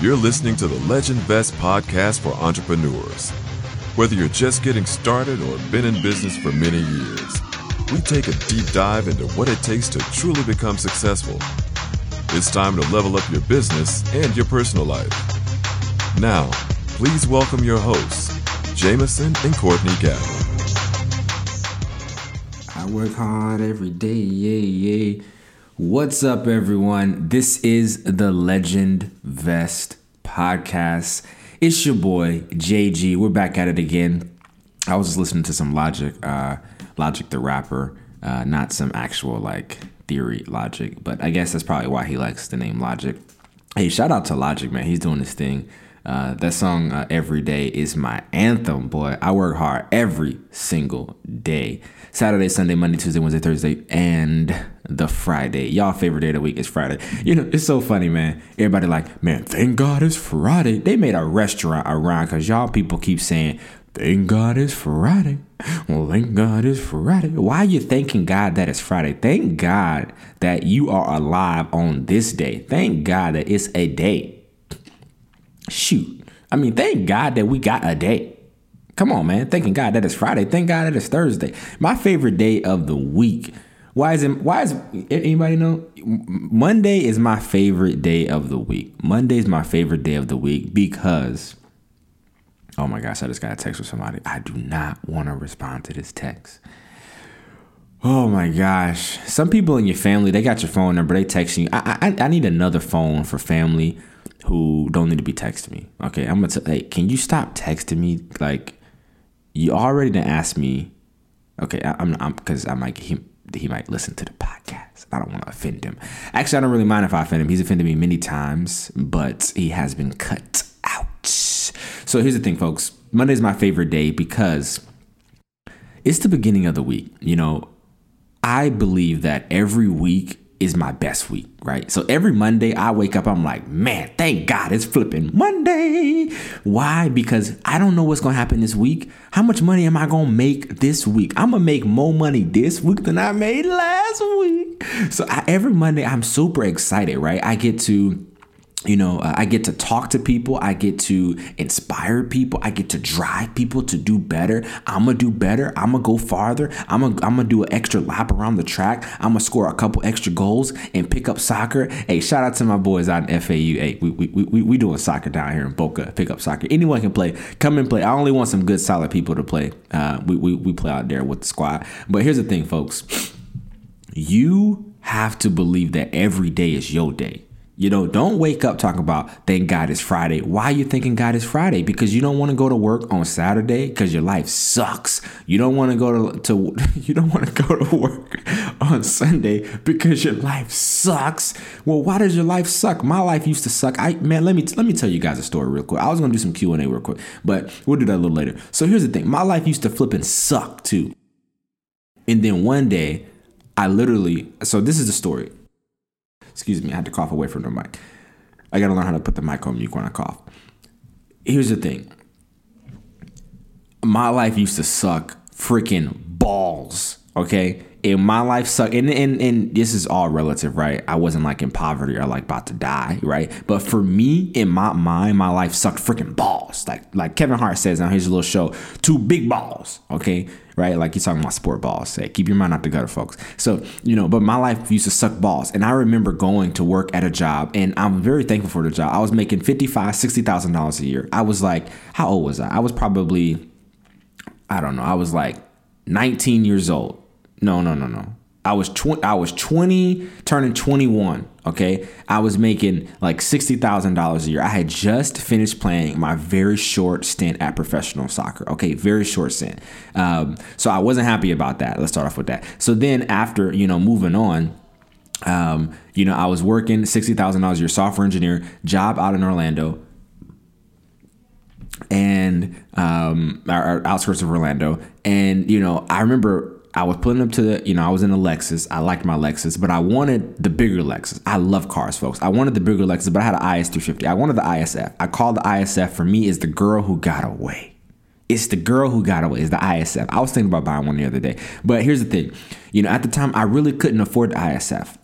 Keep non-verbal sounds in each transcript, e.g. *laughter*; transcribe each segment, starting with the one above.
You're listening to the Legend Vest podcast for entrepreneurs. Whether you're just getting started or been in business for many years, we take a deep dive into what it takes to truly become successful. It's time to level up your business and your personal life. Now, please welcome your hosts, Jameson and Courtney Gavin. I work hard every day, yeah, yeah. What's up, everyone? This is the Legend Vest podcast. It's your boy JG. We're back at it again. I was just listening to some Logic, uh, Logic the rapper, uh, not some actual like theory Logic, but I guess that's probably why he likes the name Logic. Hey, shout out to Logic, man. He's doing this thing. Uh, that song uh, every day is my anthem boy. I work hard every single day. Saturday sunday monday tuesday wednesday thursday and the friday. Y'all favorite day of the week is friday. You know it's so funny man. Everybody like man thank god it's friday. They made a restaurant around because y'all people keep saying thank god it's friday. Well thank god it's friday. Why are you thanking god that it's friday? Thank god that you are alive on this day. Thank god that it's a day Shoot. I mean, thank God that we got a day. Come on, man. Thanking God that it's Friday. Thank God that it's Thursday. My favorite day of the week. Why is it? Why is anybody know? Monday is my favorite day of the week. Monday is my favorite day of the week because. Oh my gosh! I just got a text from somebody. I do not want to respond to this text. Oh my gosh! Some people in your family they got your phone number. They texting you. I I, I need another phone for family who don't need to be texting me. Okay, I'm gonna tell. Hey, can you stop texting me? Like, you already done ask me. Okay, I, am I'm because I might he he might listen to the podcast. I don't want to offend him. Actually, I don't really mind if I offend him. He's offended me many times, but he has been cut out. So here's the thing, folks. Monday's my favorite day because it's the beginning of the week. You know, I believe that every week is my best week, right? So every Monday I wake up, I'm like, man, thank God it's flipping Monday. Why? Because I don't know what's gonna happen this week. How much money am I gonna make this week? I'm gonna make more money this week than I made last week. So I, every Monday I'm super excited, right? I get to you know, uh, I get to talk to people. I get to inspire people. I get to drive people to do better. I'm gonna do better. I'm gonna go farther. I'm gonna I'm gonna do an extra lap around the track. I'm gonna score a couple extra goals and pick up soccer. Hey, shout out to my boys out in FAU. Hey, we we we, we doing soccer down here in Boca. Pick up soccer. Anyone can play. Come and play. I only want some good, solid people to play. Uh, we we we play out there with the squad. But here's the thing, folks. You have to believe that every day is your day. You know, don't wake up talking about thank God it's Friday. Why are you thinking God is Friday? Because you don't want to go to work on Saturday because your life sucks. You don't want to go to, to *laughs* you don't want to go to work *laughs* on Sunday because your life sucks. Well, why does your life suck? My life used to suck. I man, let me let me tell you guys a story real quick. I was gonna do some Q and A real quick, but we'll do that a little later. So here's the thing: my life used to flip and suck too. And then one day, I literally so this is the story. Excuse me, I had to cough away from the mic. I gotta learn how to put the mic on mute when I cough. Here's the thing. My life used to suck freaking balls. Okay. And my life sucked. And, and and this is all relative, right? I wasn't like in poverty or like about to die, right? But for me, in my mind, my life sucked freaking balls. Like like Kevin Hart says on his little show, two big balls. Okay right? Like he's talking about sport balls. Say, keep your mind out the gutter, folks. So, you know, but my life used to suck balls. And I remember going to work at a job, and I'm very thankful for the job. I was making fifty-five, sixty thousand dollars a year. I was like, how old was I? I was probably, I don't know, I was like 19 years old. No, no, no, no. I was 20 I was 20 turning 21, okay? I was making like $60,000 a year. I had just finished playing my very short stint at professional soccer. Okay, very short stint. Um, so I wasn't happy about that. Let's start off with that. So then after, you know, moving on, um, you know, I was working $60,000 a year software engineer job out in Orlando and um, our, our outskirts of Orlando. And, you know, I remember I was pulling up to the, you know, I was in a Lexus. I liked my Lexus, but I wanted the bigger Lexus. I love cars, folks. I wanted the bigger Lexus, but I had an IS350. I wanted the ISF. I called the ISF for me is the girl who got away. It's the girl who got away. Is the ISF. I was thinking about buying one the other day, but here's the thing. You know, at the time, I really couldn't afford the ISF.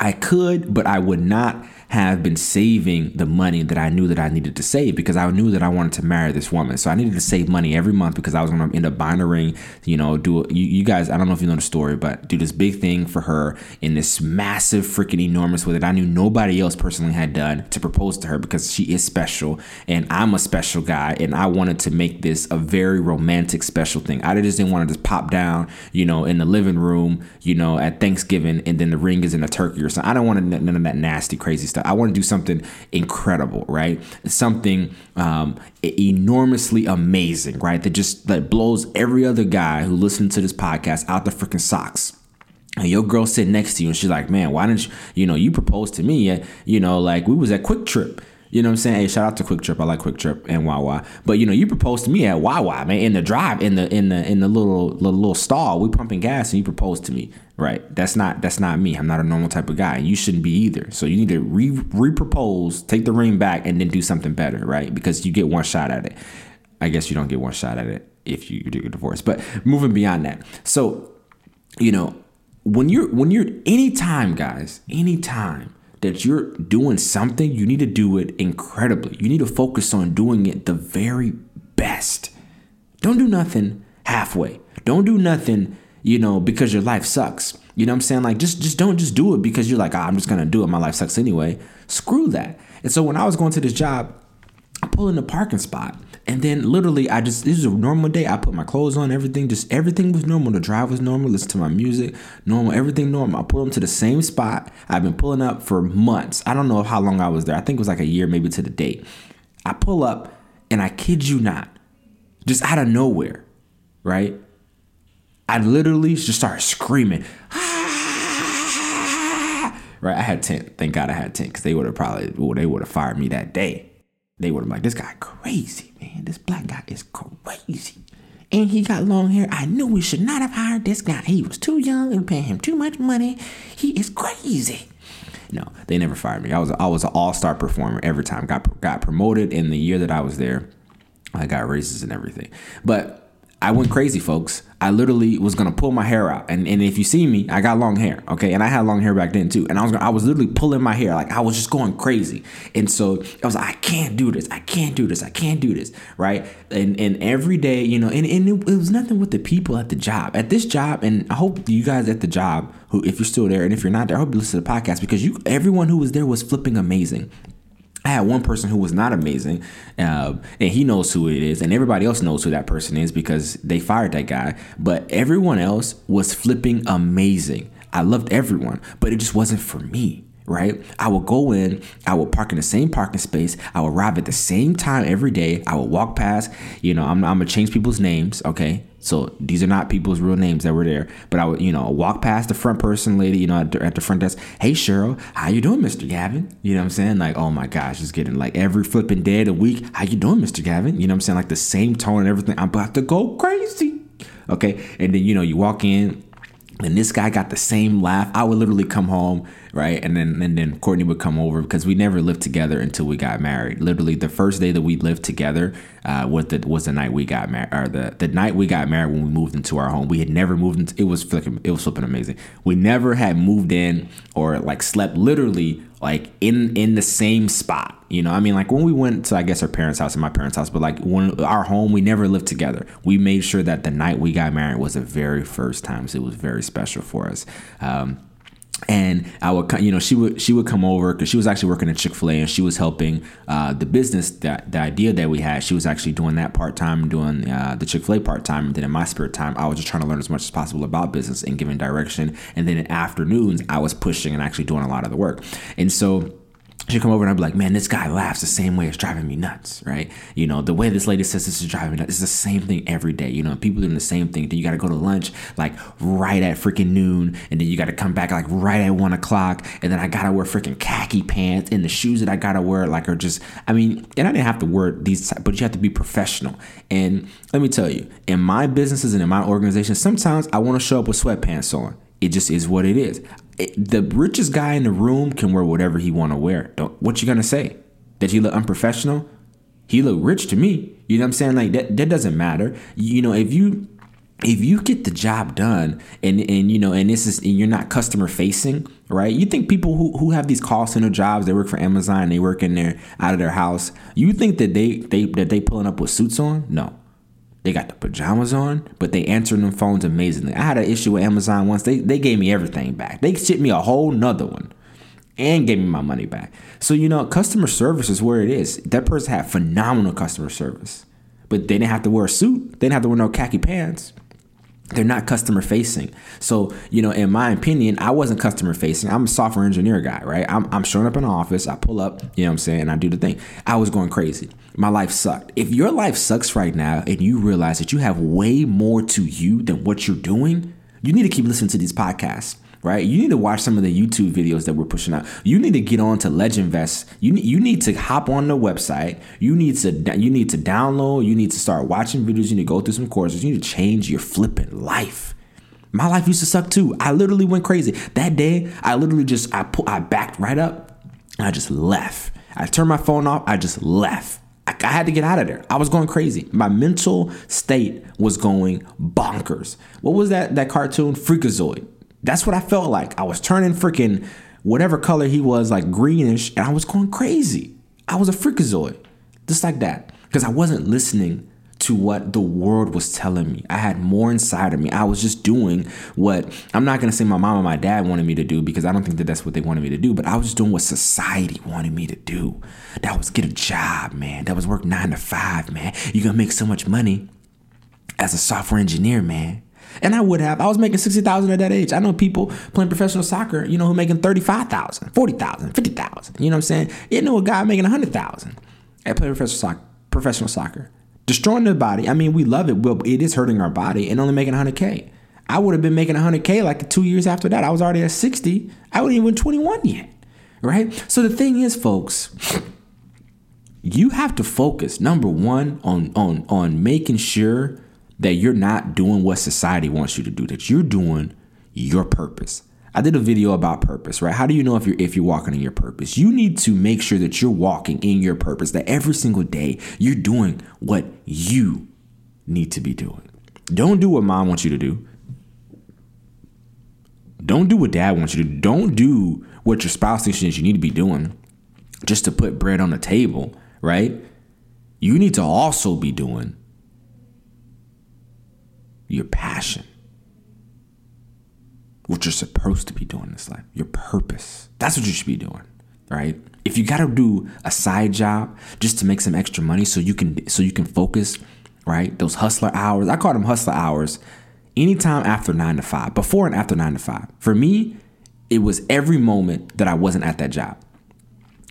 I could, but I would not have been saving the money that I knew that I needed to save because I knew that I wanted to marry this woman. So I needed to save money every month because I was going to end up buying a ring. You know, do you, you guys? I don't know if you know the story, but do this big thing for her in this massive, freaking enormous way that I knew nobody else personally had done to propose to her because she is special and I'm a special guy and I wanted to make this a very romantic, special thing. I just didn't want to just pop down, you know, in the living room, you know, at Thanksgiving and then the ring is in a turkey or something. I don't want none of that nasty, crazy stuff. I want to do something incredible, right? Something um, enormously amazing, right? That just that blows every other guy who listens to this podcast out the freaking socks. And your girl sitting next to you, and she's like, "Man, why didn't you? You know, you proposed to me. Yet, you know, like we was at QuikTrip." You know what I'm saying? Hey, shout out to QuikTrip. I like QuikTrip and Wawa. But you know, you proposed to me at Wawa, man, in the drive, in the in the in the little little, little stall. We pumping gas, and you proposed to me, right? That's not that's not me. I'm not a normal type of guy, and you shouldn't be either. So you need to re repropose, take the ring back, and then do something better, right? Because you get one shot at it. I guess you don't get one shot at it if you do get divorced. But moving beyond that, so you know, when you're when you're anytime, guys, anytime that you're doing something, you need to do it incredibly. You need to focus on doing it the very best. Don't do nothing halfway. Don't do nothing, you know, because your life sucks. You know what I'm saying? Like just just don't just do it because you're like, oh, I'm just gonna do it. My life sucks anyway. Screw that. And so when I was going to this job, I pull in the parking spot and then literally, I just, this is a normal day. I put my clothes on, everything, just everything was normal. The drive was normal, listen to my music, normal, everything normal. I pull them to the same spot. I've been pulling up for months. I don't know how long I was there. I think it was like a year, maybe to the date. I pull up, and I kid you not, just out of nowhere, right? I literally just started screaming. right? I had 10. Thank God I had 10 because they would have probably, well, they would have fired me that day they would have like, this guy crazy, man. This black guy is crazy. And he got long hair. I knew we should not have hired this guy. He was too young and paying him too much money. He is crazy. No, they never fired me. I was I was an all star performer every time. Got got promoted in the year that I was there. I got raises and everything. But I went crazy, folks. I literally was gonna pull my hair out, and, and if you see me, I got long hair, okay, and I had long hair back then too, and I was gonna, I was literally pulling my hair, like I was just going crazy, and so I was like, I can't do this, I can't do this, I can't do this, right? And and every day, you know, and, and it, it was nothing with the people at the job, at this job, and I hope you guys at the job, who if you're still there, and if you're not there, I hope you listen to the podcast because you, everyone who was there was flipping amazing. I had one person who was not amazing, uh, and he knows who it is, and everybody else knows who that person is because they fired that guy. But everyone else was flipping amazing. I loved everyone, but it just wasn't for me right? I will go in, I will park in the same parking space, I will arrive at the same time every day. I will walk past, you know, I'm, I'm gonna change people's names, okay? So these are not people's real names that were there, but I would, you know, walk past the front person lady, you know, at the, at the front desk. Hey, Cheryl, how you doing, Mr. Gavin? You know what I'm saying? Like, oh my gosh, it's getting like every flipping day of the week. How you doing, Mr. Gavin? You know what I'm saying? Like the same tone and everything. I'm about to go crazy. Okay, and then you know you walk in, and this guy got the same laugh. I would literally come home right? And then and then Courtney would come over because we never lived together until we got married. Literally, the first day that we lived together uh, was the was the night we got married, or the the night we got married when we moved into our home. We had never moved into. It was flipping. It was flipping amazing. We never had moved in or like slept literally like in in the same spot. You know, I mean, like when we went to I guess our parents' house and my parents' house, but like when our home, we never lived together. We made sure that the night we got married was the very first time, so it was very special for us. Um, and I would, you know, she would she would come over because she was actually working at Chick Fil A and she was helping uh, the business that the idea that we had. She was actually doing that part time, doing uh, the Chick Fil A part time. And then in my spare time, I was just trying to learn as much as possible about business and giving direction. And then in afternoons, I was pushing and actually doing a lot of the work. And so she'd come over and I'd be like, man, this guy laughs the same way it's driving me nuts, right? You know, the way this lady says this is driving me nuts. It's the same thing every day. You know, people doing the same thing. Then you got to go to lunch like right at freaking noon. And then you got to come back like right at one o'clock. And then I got to wear freaking khaki pants and the shoes that I got to wear like are just, I mean, and I didn't have to wear these, but you have to be professional. And let me tell you, in my businesses and in my organization, sometimes I want to show up with sweatpants on. It just is what it is the richest guy in the room can wear whatever he want to wear. Don't, what you gonna say? That he look unprofessional? He look rich to me. You know what I'm saying? Like that. That doesn't matter. You know, if you if you get the job done and and you know and this is and you're not customer facing right you think people who, who have these call center jobs they work for amazon they work in there out of their house you think that they they that they pulling up with suits on no they got the pajamas on but they answering them phones amazingly. I had an issue with amazon once. They they gave me everything back. They shipped me a whole nother one and gave me my money back. So you know customer service is where it is. That person had phenomenal customer service but they didn't have to wear a suit. They didn't have to wear no khaki pants they're not customer facing. So, you know, in my opinion, I wasn't customer facing. I'm a software engineer guy, right? I'm, I'm showing up in the office, I pull up, you know what I'm saying, I do the thing. I was going crazy. My life sucked. If your life sucks right now and you realize that you have way more to you than what you're doing, you need to keep listening to these podcasts right? You need to watch some of the YouTube videos that we're pushing out. You need to get on to LegendVest. You need, you need to hop on the website. You need to you need to download. You need to start watching videos. You need to go through some courses. You need to change your flipping life. My life used to suck too. I literally went crazy. That day, I literally just I put I backed right up and I just left. I turned my phone off. I just left. I, I had to get out of there. I was going crazy. My mental state was going bonkers. What was that that cartoon Freakazoid? That's what I felt like. I was turning freaking whatever color he was, like greenish, and I was going crazy. I was a freakazoid, just like that, because I wasn't listening to what the world was telling me. I had more inside of me. I was just doing what I'm not going to say my mom and my dad wanted me to do because I don't think that that's what they wanted me to do, but I was just doing what society wanted me to do. That was get a job, man. That was work nine to five, man. You're going to make so much money as a software engineer, man. And I would have. I was making 60,000 at that age. I know people playing professional soccer, you know, who making 35,000, 40,000, 50,000. You know what I'm saying? You know a guy making 100,000 at playing professional soccer, professional soccer. Destroying the body. I mean, we love it, but it is hurting our body and only making 100K. I would have been making 100K like two years after that. I was already at 60. I wasn't even 21 yet. Right? So the thing is, folks, you have to focus, number one, on on on making sure that you're not doing what society wants you to do, that you're doing your purpose. I did a video about purpose, right? How do you know if you're if you're walking in your purpose? You need to make sure that you're walking in your purpose, that every single day you're doing what you need to be doing. Don't do what mom wants you to do. Don't do what dad wants you to do. Don't do what your spouse thinks you need to be doing just to put bread on the table, right? You need to also be doing your passion, what you're supposed to be doing in this life, your purpose. That's what you should be doing, right? If you got to do a side job just to make some extra money so you can so you can focus, right? Those hustler hours. I call them hustler hours. Anytime after 9 to 5, before and after 9 to 5. For me, it was every moment that I wasn't at that job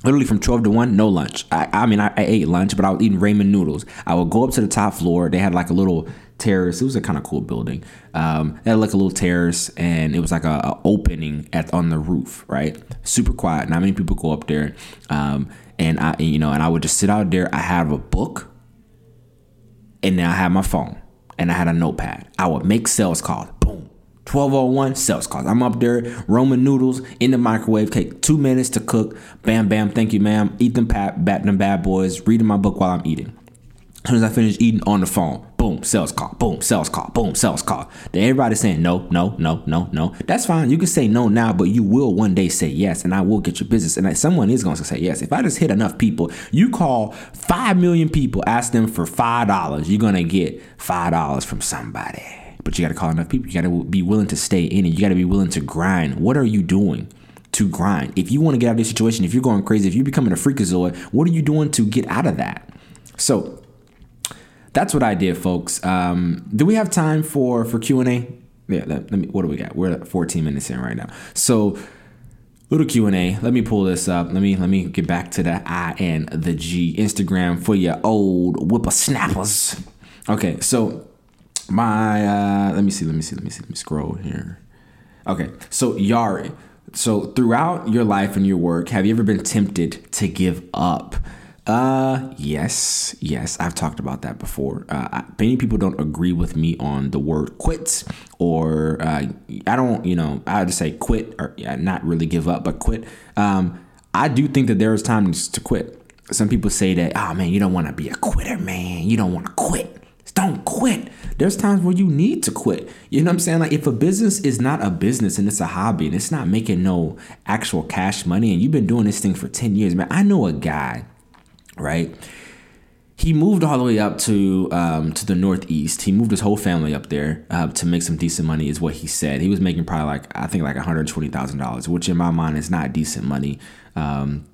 literally from 12 to 1 no lunch i, I mean I, I, ate lunch but i was eating ramen noodles i would go up to the top floor they had like a little terrace. It was a kind of cool building. Um, it had like a little terrace, and it was like a, a, opening at on the roof, right? Super quiet. Not many people go up there. Um, and I, you know, and I would just sit out there. I have a book, and then I had my phone, and I had a notepad. I would make sales calls. Boom. 1201 sales calls. I'm up there, ramen noodles in the microwave. Take two minutes to cook. Bam, bam. Thank you, ma'am. Them, pat, bat them bad boys. Reading my book while I'm eating. As soon as I finish eating on the phone, boom, sales call, boom, sales call, boom, sales call. Then everybody's saying no, no, no, no, no. That's fine. You can say no now, but you will one day say yes, and I will get your business. And someone is going to say yes. If I just hit enough people, you call five million people, ask them for five dollars, you're gonna get five dollars from somebody. But you got to call enough people. You got to be willing to stay in it. You got to be willing to grind. What are you doing? To grind. If you want to get out of this situation, if you're going crazy, if you're becoming a freakazoid, what are you doing to get out of that? So that's what I did, folks. Um, do we have time for for Q and A? Yeah. Let, let, me. What do we got? We're at 14 minutes in right now. So little Q and A. Let me pull this up. Let me let me get back to the I and the G Instagram for your old whippersnappers. Okay. So my uh, let me see. Let me see. Let me see. Let me scroll here. Okay. So Yari. So throughout your life and your work, have you ever been tempted to give up? Uh, yes, yes, I've talked about that before. Uh, many people don't agree with me on the word quit, or uh, I don't, you know, I just say quit or yeah, not really give up, but quit. Um, I do think that there is times to quit. Some people say that, oh man, you don't want to be a quitter, man. You don't want to quit. Don't quit. There's times where you need to quit. You know what I'm saying? Like if a business is not a business and it's a hobby and it's not making no actual cash money and you've been doing this thing for 10 years, man. I know a guy, right? he moved all the way up to um, to the northeast. He moved his whole family up there uh, to make some decent money, is what he said. He was making probably like I think like one hundred twenty thousand dollars, which in my mind is not decent money. Um,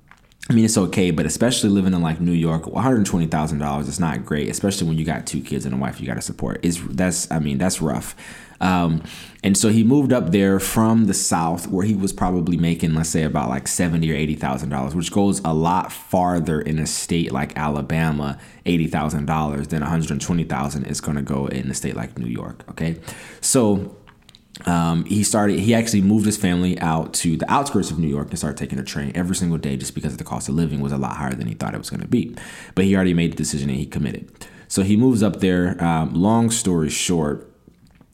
I mean, it's okay, but especially living in like New York, one hundred twenty thousand dollars is not great, especially when you got two kids and a wife you got to support. Is that's I mean that's rough. Um, and so he moved up there from the south, where he was probably making, let's say, about like seventy or eighty thousand dollars, which goes a lot farther in a state like Alabama. Eighty thousand dollars than one hundred twenty thousand is going to go in a state like New York. Okay, so. Um, he started he actually moved his family out to the outskirts of new york and started taking a train every single day just because the cost of living was a lot higher than he thought it was going to be but he already made the decision and he committed so he moves up there um, long story short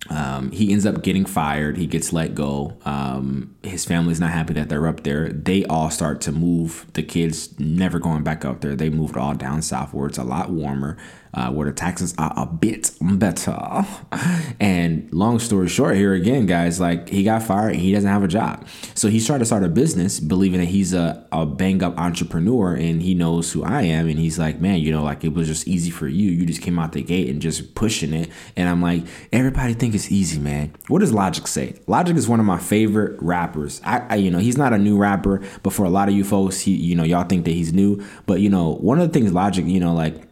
um, he ends up getting fired. He gets let go. Um, his family's not happy that they're up there. They all start to move. The kids never going back up there. They moved all down southwards a lot warmer uh, where the taxes are a bit better. And long story short, here again, guys, like he got fired and he doesn't have a job. So he's trying to start a business, believing that he's a, a bang up entrepreneur and he knows who I am. And he's like, man, you know, like it was just easy for you. You just came out the gate and just pushing it. And I'm like, everybody think it's easy, man. What does Logic say? Logic is one of my favorite rappers. I, I you know, he's not a new rapper, but for a lot of you folks, he, you know, y'all think that he's new. But you know, one of the things Logic, you know, like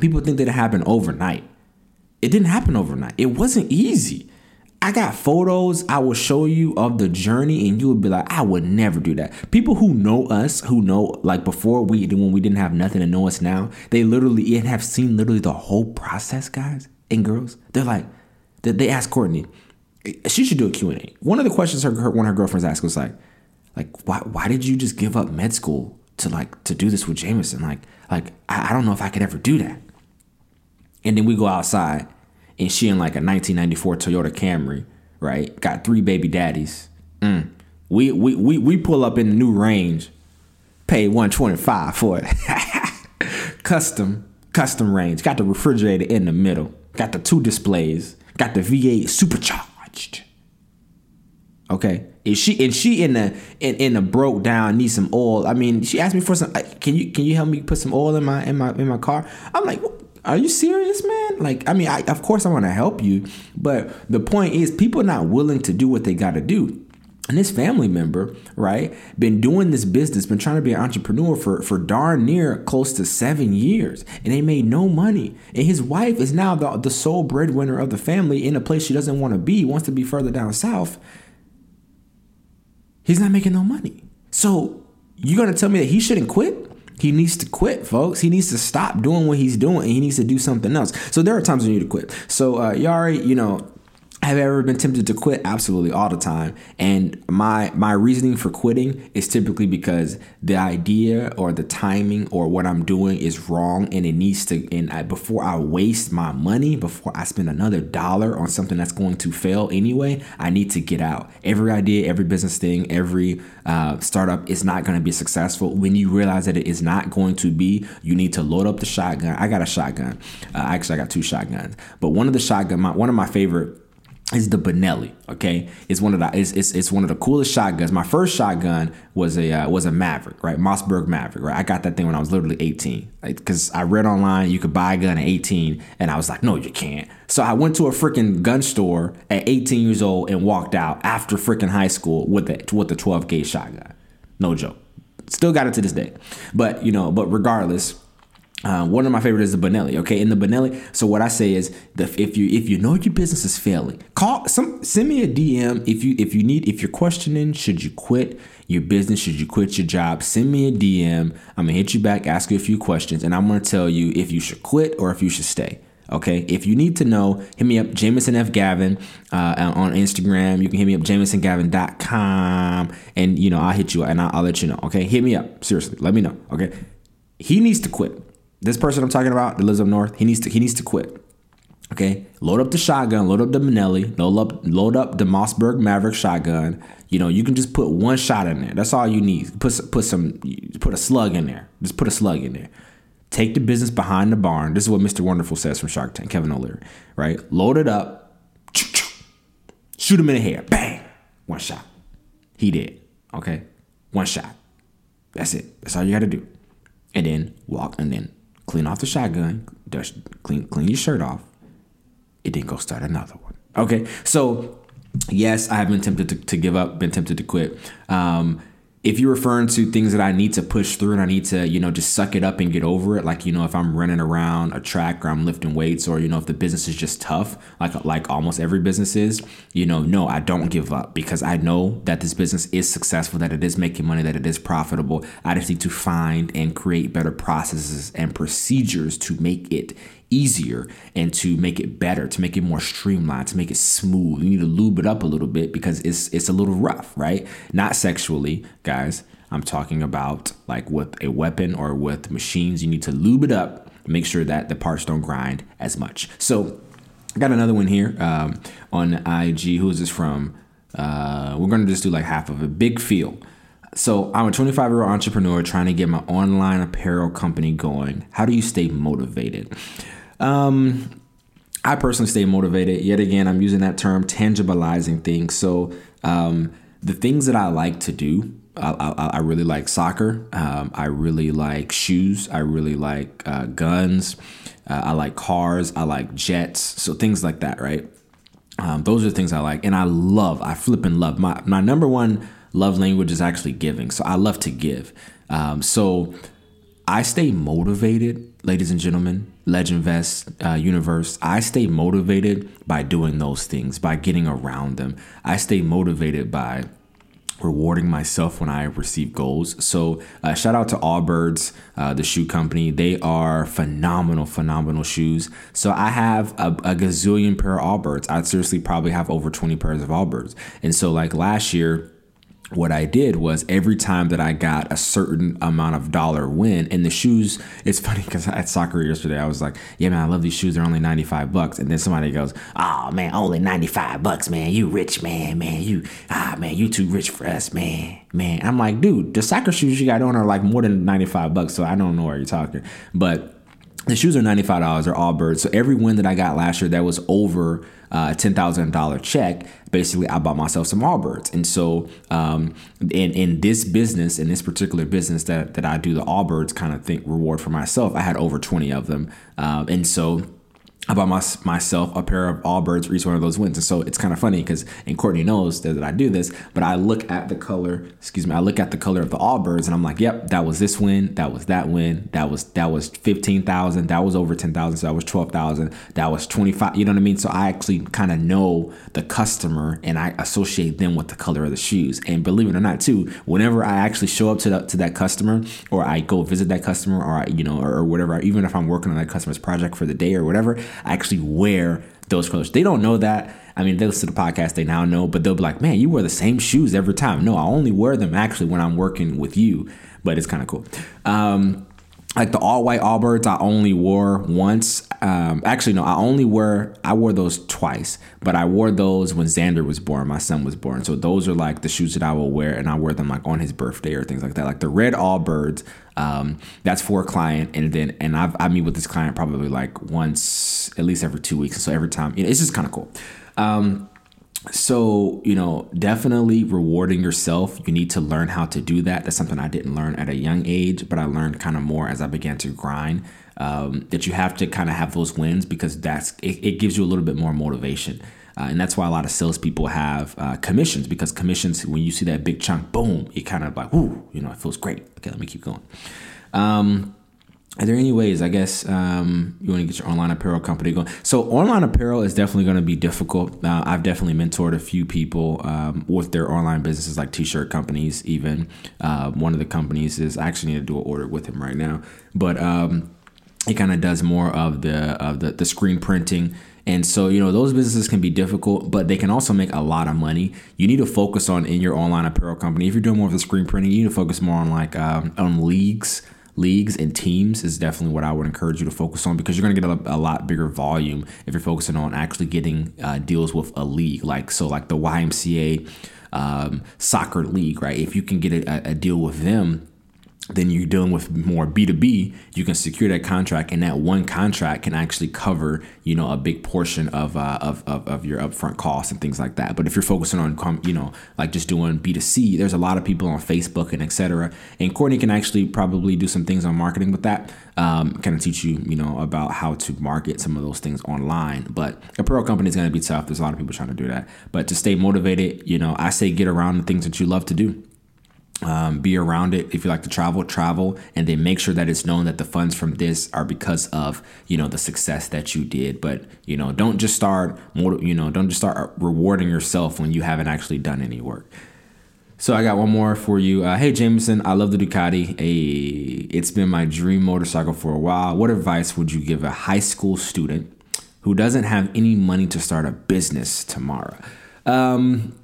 people think that it happened overnight. It didn't happen overnight. It wasn't easy. I got photos I will show you of the journey, and you would be like, I would never do that. People who know us, who know like before we when we didn't have nothing to know us now, they literally and have seen literally the whole process, guys and girls. They're like, they asked Courtney, she should do a Q&A. One of the questions her, her one of her girlfriends asked was like, like why why did you just give up med school to like to do this with Jameson? Like like I, I don't know if I could ever do that. And then we go outside and she in like a 1994 Toyota Camry, right? Got three baby daddies. Mm. We, we we we pull up in the new range, pay 125 for it. *laughs* custom custom range. Got the refrigerator in the middle. Got the two displays. Got the V8 supercharged. Okay. Is she and she in the in, in the broke down need some oil? I mean, she asked me for some. Can you can you help me put some oil in my in my in my car? I'm like, are you serious, man? Like, I mean, I, of course I want to help you, but the point is, people are not willing to do what they got to do. And this family member, right, been doing this business, been trying to be an entrepreneur for, for darn near close to seven years, and they made no money. And his wife is now the, the sole breadwinner of the family in a place she doesn't want to be, wants to be further down south. He's not making no money. So you're gonna tell me that he shouldn't quit? He needs to quit, folks. He needs to stop doing what he's doing and he needs to do something else. So there are times when you need to quit. So uh, Yari, you know, have ever been tempted to quit? Absolutely, all the time. And my my reasoning for quitting is typically because the idea or the timing or what I'm doing is wrong, and it needs to. And I, before I waste my money, before I spend another dollar on something that's going to fail anyway, I need to get out. Every idea, every business thing, every uh, startup is not going to be successful. When you realize that it is not going to be, you need to load up the shotgun. I got a shotgun. Uh, actually, I got two shotguns, but one of the shotgun, my, one of my favorite is the Benelli. Okay, it's one of the it's, it's, it's one of the coolest shotguns. My first shotgun was a uh, was a Maverick, right? Mossberg Maverick, right? I got that thing when I was literally 18, because like, I read online you could buy a gun at 18, and I was like, no, you can't. So I went to a freaking gun store at 18 years old and walked out after freaking high school with the with the 12 gauge shotgun. No joke. Still got it to this day, but you know, but regardless uh, one of my favorite is the Benelli. Okay, in the Benelli. So what I say is, the, if you if you know your business is failing, call some send me a DM if you if you need if you're questioning should you quit your business, should you quit your job, send me a DM. I'm gonna hit you back, ask you a few questions, and I'm gonna tell you if you should quit or if you should stay. Okay, if you need to know, hit me up, Jameson F. Gavin uh, on Instagram. You can hit me up, jamesongavin.com, and you know I'll hit you and I'll, I'll let you know. Okay, hit me up seriously. Let me know. Okay, he needs to quit this person I'm talking about that lives up north, he needs to he needs to quit. Okay, load up the shotgun, load up the Benelli, load up load up the Mossberg Maverick shotgun. You know, you can just put one shot in there. That's all you need. Put put some put a slug in there. Just put a slug in there. take the business behind the barn. This is what Mr. Wonderful says from Shark Tank, Kevin O'Leary, right? Load it up, shoot him in the head, bang, one shot. He did, okay? One shot. That's it. That's all you got to do. And then walk and then clean off the shotgun, dust, clean, clean your shirt off, and then go start another one. Okay, so yes, I have been tempted to, to give up, been tempted to quit. Um, if you're referring to things that I need to push through and I need to, you know, just suck it up and get over it, like, you know, if I'm running around a track or I'm lifting weights or, you know, if the business is just tough, like like almost every business is, you know, no, I don't give up because I know that this business is successful, that it is making money, that it is profitable. I just need to find and create better processes and procedures to make it easier and to make it better, to make it more streamlined, to make it smooth. You need to lube it up a little bit because it's it's a little rough, right? Not sexually, guys. I'm talking about like with a weapon or with machines. You need to lube it up, make sure that the parts don't grind as much. So I got another one here um, on IG. Who is this from? Uh, we're gonna just do like half of it. Big Feel. So I'm a 25 year old entrepreneur trying to get my online apparel company going. How do you stay motivated? Um, I personally stay motivated. Yet again, I'm using that term tangibilizing things. So um, the things that I like to do, I, I, I really like soccer. Um, I really like shoes. I really like uh, guns. Uh, I like cars. I like jets. So things like that, right? Um, those are the things I like, and I love. I flip and love. My my number one love language is actually giving. So I love to give. Um, so I stay motivated, ladies and gentlemen, Legend Vest uh, universe. I stay motivated by doing those things, by getting around them. I stay motivated by rewarding myself when I receive goals. So uh, shout out to Allbirds, uh, the shoe company. They are phenomenal, phenomenal shoes. So I have a, a gazillion pair of Allbirds. I seriously probably have over 20 pairs of Allbirds. And so like last year, what I did was every time that I got a certain amount of dollar win in the shoes, it's funny because at soccer yesterday, I was like, yeah, man, I love these shoes. They're only 95 bucks. And then somebody goes, oh, man, only 95 bucks, man. You rich, man, man. You, ah, man, you too rich for us, man, man. I'm like, dude, the soccer shoes you got on are like more than 95 bucks. So I don't know where you're talking. But the shoes are $95. They're Allbirds. So every win that I got last year that was over uh, a $10,000 check, basically I bought myself some Allbirds. And so um, in, in this business, in this particular business that, that I do the Allbirds kind of think reward for myself, I had over 20 of them. Um, and so I bought my, myself a pair of Allbirds for each one of those wins. And so it's kind of funny because, and Courtney knows that, I do this, but I look at the color, excuse me, I look at the color of the Allbirds and I'm like, yep, that was this win. That was that win. That was, that was 15,000. That was over 10,000. So that was 12,000. That was 25. You know what I mean? So I actually kind of know the customer and I associate them with the color of the shoes. And believe it or not, too, whenever I actually show up to, the, to that customer or I go visit that customer or, I, you know, or, or whatever, even if I'm working on that customer's project for the day or whatever, actually wear those colors. They don't know that. I mean, they listen to the podcast, they now know, but they'll be like, man, you wear the same shoes every time. No, I only wear them actually when I'm working with you, but it's kind of cool. Um, like the all white Allbirds, I only wore once. Um, actually, no, I only wore I wore those twice, but I wore those when Xander was born, my son was born. So those are like the shoes that I will wear, and I wear them like on his birthday or things like that. Like the red Allbirds, um, that's for a client, and then and I've, I meet with this client probably like once, at least every two weeks. So every time, you know, it's just kind of cool. Um, so you know definitely rewarding yourself. You need to learn how to do that. That's something i didn't learn at a young age but i learned kind of more as i began to grind um, that you have to kind of have those wins because that's it, it, gives you a little bit more motivation. Uh, and that's why a lot of salespeople have uh, commissions because commissions when you see that big chunk boom it kind of like whoo you know it feels great. Okay let me keep going. Um, are there any ways i guess um, you want to get your online apparel company going? So online apparel is definitely going to be difficult. Uh, i've definitely mentored a few people um, with their online businesses like t-shirt companies even. Uh, one of the companies is i actually need to do an order with him right now. But um, it kind of does more of the of the, the screen printing. And so, you know, those businesses can be difficult, but they can also make a lot of money. You need to focus on in your online apparel company. If you're doing more of the screen printing, you need to focus more on like um, on leagues leagues and teams is definitely what I would encourage you to focus on because you're going to get a, a, lot bigger volume if you're focusing on actually getting uh, deals with a league. Like so like the YMCA um, soccer league right? If you can get a, a deal with them then you're dealing with more B2B, you can secure that contract and that one contract can actually cover, you know, a big portion of, uh, of, of, of, your upfront costs and things like that. But if you're focusing on, you know, like just doing B2C, there's a lot of people on Facebook and etc. And Courtney can actually probably do some things on marketing with that, um, kind of teach you, you know, about how to market some of those things online. But apparel company is going to be tough. There's a lot of people trying to do that. But to stay motivated, you know, I say get around the things that you love to do um, be around it if you like to travel travel and then make sure that it's known that the funds from this are because of you know the success that you did but you know don't just start you know don't just start rewarding yourself when you haven't actually done any work so I got one more for you. Uh, hey Jameson, I love the Ducati. Hey, it's been my dream motorcycle for a while. What advice would you give a high school student who doesn't have any money to start a business tomorrow? Um,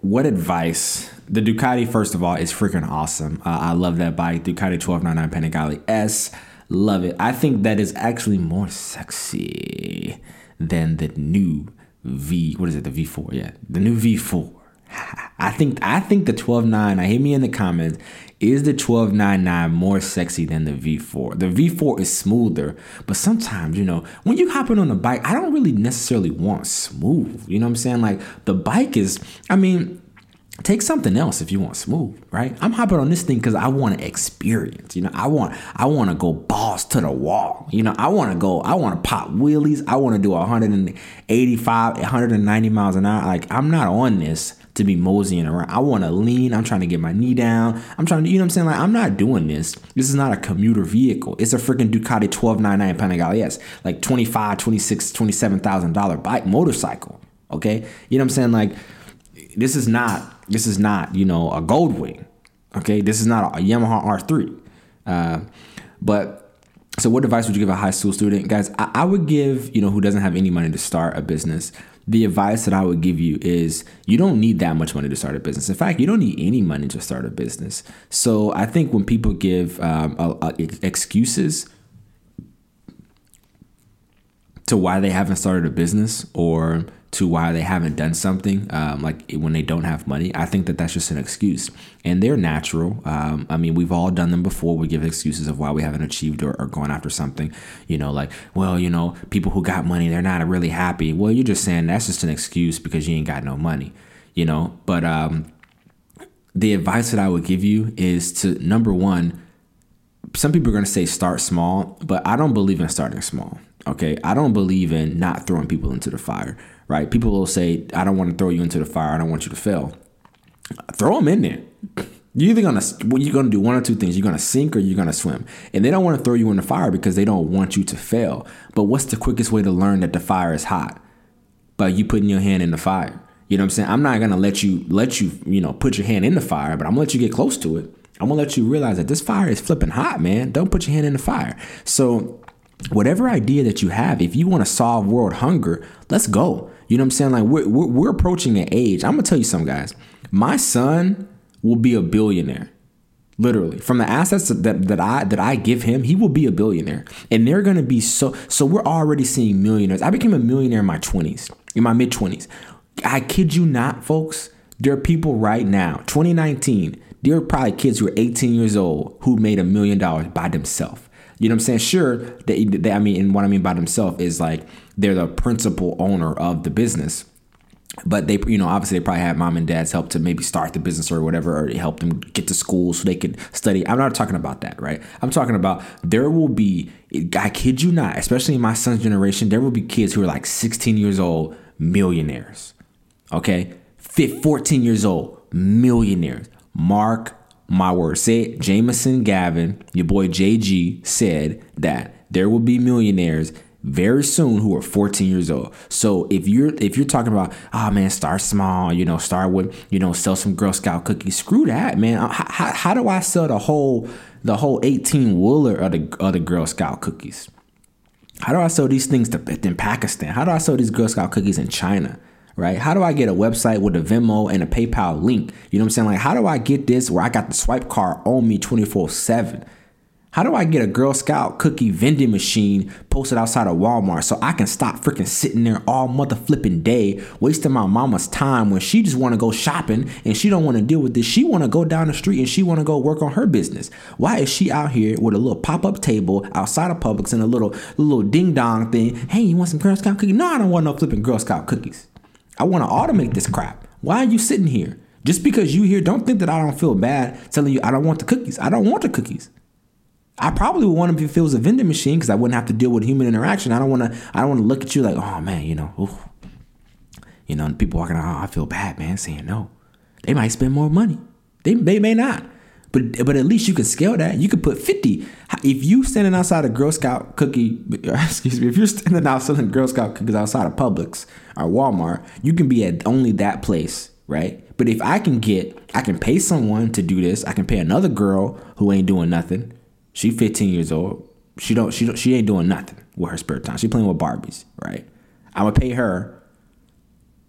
what advice? The Ducati, first of all, is freaking awesome. Uh, I love that bike. Ducati 1299 Panigale S. Love it. I think that is actually more sexy than the new V. What is it? The V4. Yeah, the new V4. *laughs* I think I think the 12.9. I hit me in the comments. Is the 12.99 more sexy than the V4? The V4 is smoother, but sometimes you know when you hopping on a bike, I don't really necessarily want smooth. You know what I'm saying? Like the bike is. I mean, take something else if you want smooth right i'm hopping on this thing because i want to experience you know i want i want to go balls to the wall you know i want to go i want to pop wheelies i want to do 185 190 miles an hour like i'm not on this to be moseying around. I want to lean. I'm trying to get my knee down. I'm trying to, you know what I'm saying? Like, I'm not doing this. This is not a commuter vehicle. It's a freaking Ducati 1299 Panigale S, like 25, 26, $27,000 bike motorcycle. Okay. You know what I'm saying? Like, this is not, this is not, you know, a Goldwing. Okay. This is not a Yamaha R3. Uh, but so what advice would you give a high school student? Guys, I, I would give, you know, who doesn't have any money to start a business the advice that I would give you is you don't need that much money to start a business. In fact, you don't need any money to start a business. So I think when people give um, a, a, excuses to why they haven't started a business or to why they haven't done something, um, like when they don't have money. I think that that's just an excuse, and they're natural. Um, I mean, we've all done them before. We give excuses of why we haven't achieved or, or gone after something. You know, like, well, you know, people who got money, they're not really happy. Well, you're just saying that's just an excuse because you ain't got no money. You know, but um, the advice that I would give you is to number one. Some people are going to say start small, but I don't believe in starting small. Okay, I don't believe in not throwing people into the fire right? People will say, I don't want to throw you into the fire. I don't want you to fail. Throw them in there. You're either gonna you're gonna do one or two things. You're gonna sink or you're gonna swim. And they don't want to throw you in the fire because they don't want you to fail. But what's the quickest way to learn that the fire is hot? By you putting your hand in the fire. You know what I'm saying? I'm not gonna let you let you, you know, put your hand in the fire, but I'm gonna let you get close to it. I'm gonna let you realize that this fire is flipping hot, man. Don't put your hand in the fire. So whatever idea that you have, if you want to solve world hunger, let's go. You know what I'm saying? Like we're, we're, we're approaching an age. I'm gonna tell you something, guys. My son will be a billionaire. Literally, from the assets that, that I that I give him, he will be a billionaire, and they're gonna be so. So we're already seeing millionaires. I became a millionaire in my twenties, in my mid twenties. I kid you not, folks. There are people right now, 2019. There are probably kids who are 18 years old who made a million dollars by themselves. You know what I'm saying? Sure, they, they, I mean, and what I mean by themselves is like they're the principal owner of the business. But they, you know, obviously they probably had mom and dad's help to maybe start the business or whatever, or help them get to school so they could study. I'm not talking about that, right? I'm talking about there will be, I kid you not, especially in my son's generation, there will be kids who are like 16 years old, millionaires. Okay, 14 years old, millionaires. Mark my word. Say Jameson Gavin, your boy JG said that there will be millionaires very soon who are 14 years old. So if you're if you're talking about, oh man, start small, you know, start with, you know, sell some Girl Scout cookies. Screw that, man. Uh, how, how, how do I sell the whole the whole 18 wooler of the of the Girl Scout cookies? How do I sell these things to in Pakistan? How do I sell these Girl Scout cookies in China? Right? How do I get a website with a Venmo and a PayPal link? You know what I'm saying? Like, how do I get this where I got the swipe card on me 24 7? How do I get a Girl Scout cookie vending machine posted outside of Walmart so I can stop freaking sitting there all mother flipping day wasting my mama's time when she just want to go shopping and she don't want to deal with this. She want to go down the street and she want to go work on her business. Why is she out here with a little pop-up table outside of Publix and a little little ding dong thing? Hey, you want some Girl Scout cookies? No, I don't want no flipping Girl Scout cookies. I want to automate this crap. Why are you sitting here? Just because you here, don't think that I don't feel bad telling you I don't want the cookies. I don't want the cookies. I probably would want to if it was a vending machine because I wouldn't have to deal with human interaction. I don't want to. I don't want to look at you like, oh man, you know, oof. you know, people walking out. Oh, I feel bad, man, saying no. They might spend more money. They they may not, but but at least you could scale that. You could put fifty. If you standing outside a Girl Scout cookie, *laughs* excuse me, if you're standing out selling Girl Scout cookies outside of Publix or Walmart, you can be at only that place, right? But if I can get, I can pay someone to do this. I can pay another girl who ain't doing nothing she 15 years old. She don't she don't, she ain't doing nothing with her spare time. She playing with Barbies, right? I'm gonna pay her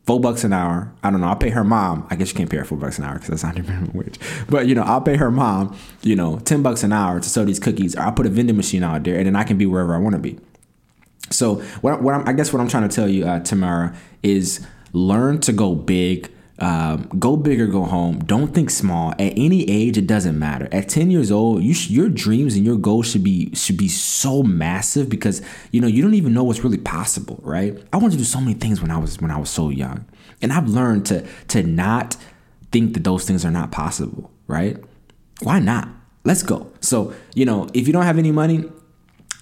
four bucks an hour. I don't know. I'll pay her mom. I guess you can't pay her four bucks an hour because that's not *laughs* minimum wage. But you know, I'll pay her mom. You know, ten bucks an hour to sell these cookies. Or I'll put a vending machine out there, and then I can be wherever I want to be. So what, what I guess what I'm trying to tell you, uh, Tamara, is learn to go big um, go big or go home. Don't think small. At any age, it doesn't matter. At 10 years old, you sh- your dreams and your goals should be should be so massive because you know you don't even know what's really possible, right? I wanted to do so many things when I was when I was so young, and I've learned to to not think that those things are not possible, right? Why not? Let's go. So you know, if you don't have any money,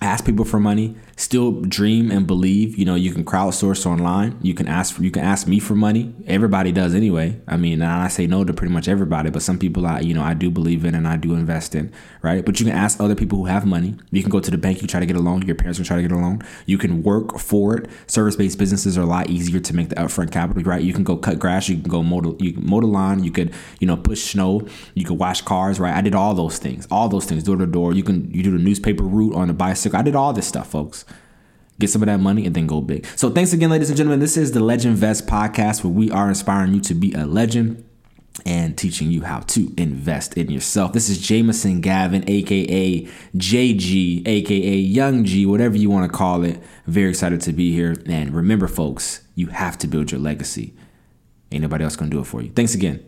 ask people for money still dream and believe you know you can crowdsource online. You can ask for you can ask me for money. Everybody does anyway. I mean i say no to pretty much everybody but some people i you know i do believe in and i do invest in right? But you can ask other people who have money. You can go to the bank you try to get a loan your parents will try to get a loan. You can work for it. Service-based businesses are a lot easier to make the upfront capital right? You can go cut grass you can go mow the, you mow the lawn you could you know push snow you could wash cars right? I did all those things all those things door to door. You can you do the newspaper route on a bicycle. I did all this stuff folks get some of that money and then go big. So thanks again, ladies and gentlemen. This is the Legend Vest podcast where we are inspiring you to be a legend and teaching you how to invest in yourself. This is Jameson Gavin, aka JG, aka Young G, whatever you want to call it. Very excited to be here. And remember, folks, you have to build your legacy. Ain't nobody else gonna do it for you. Thanks again.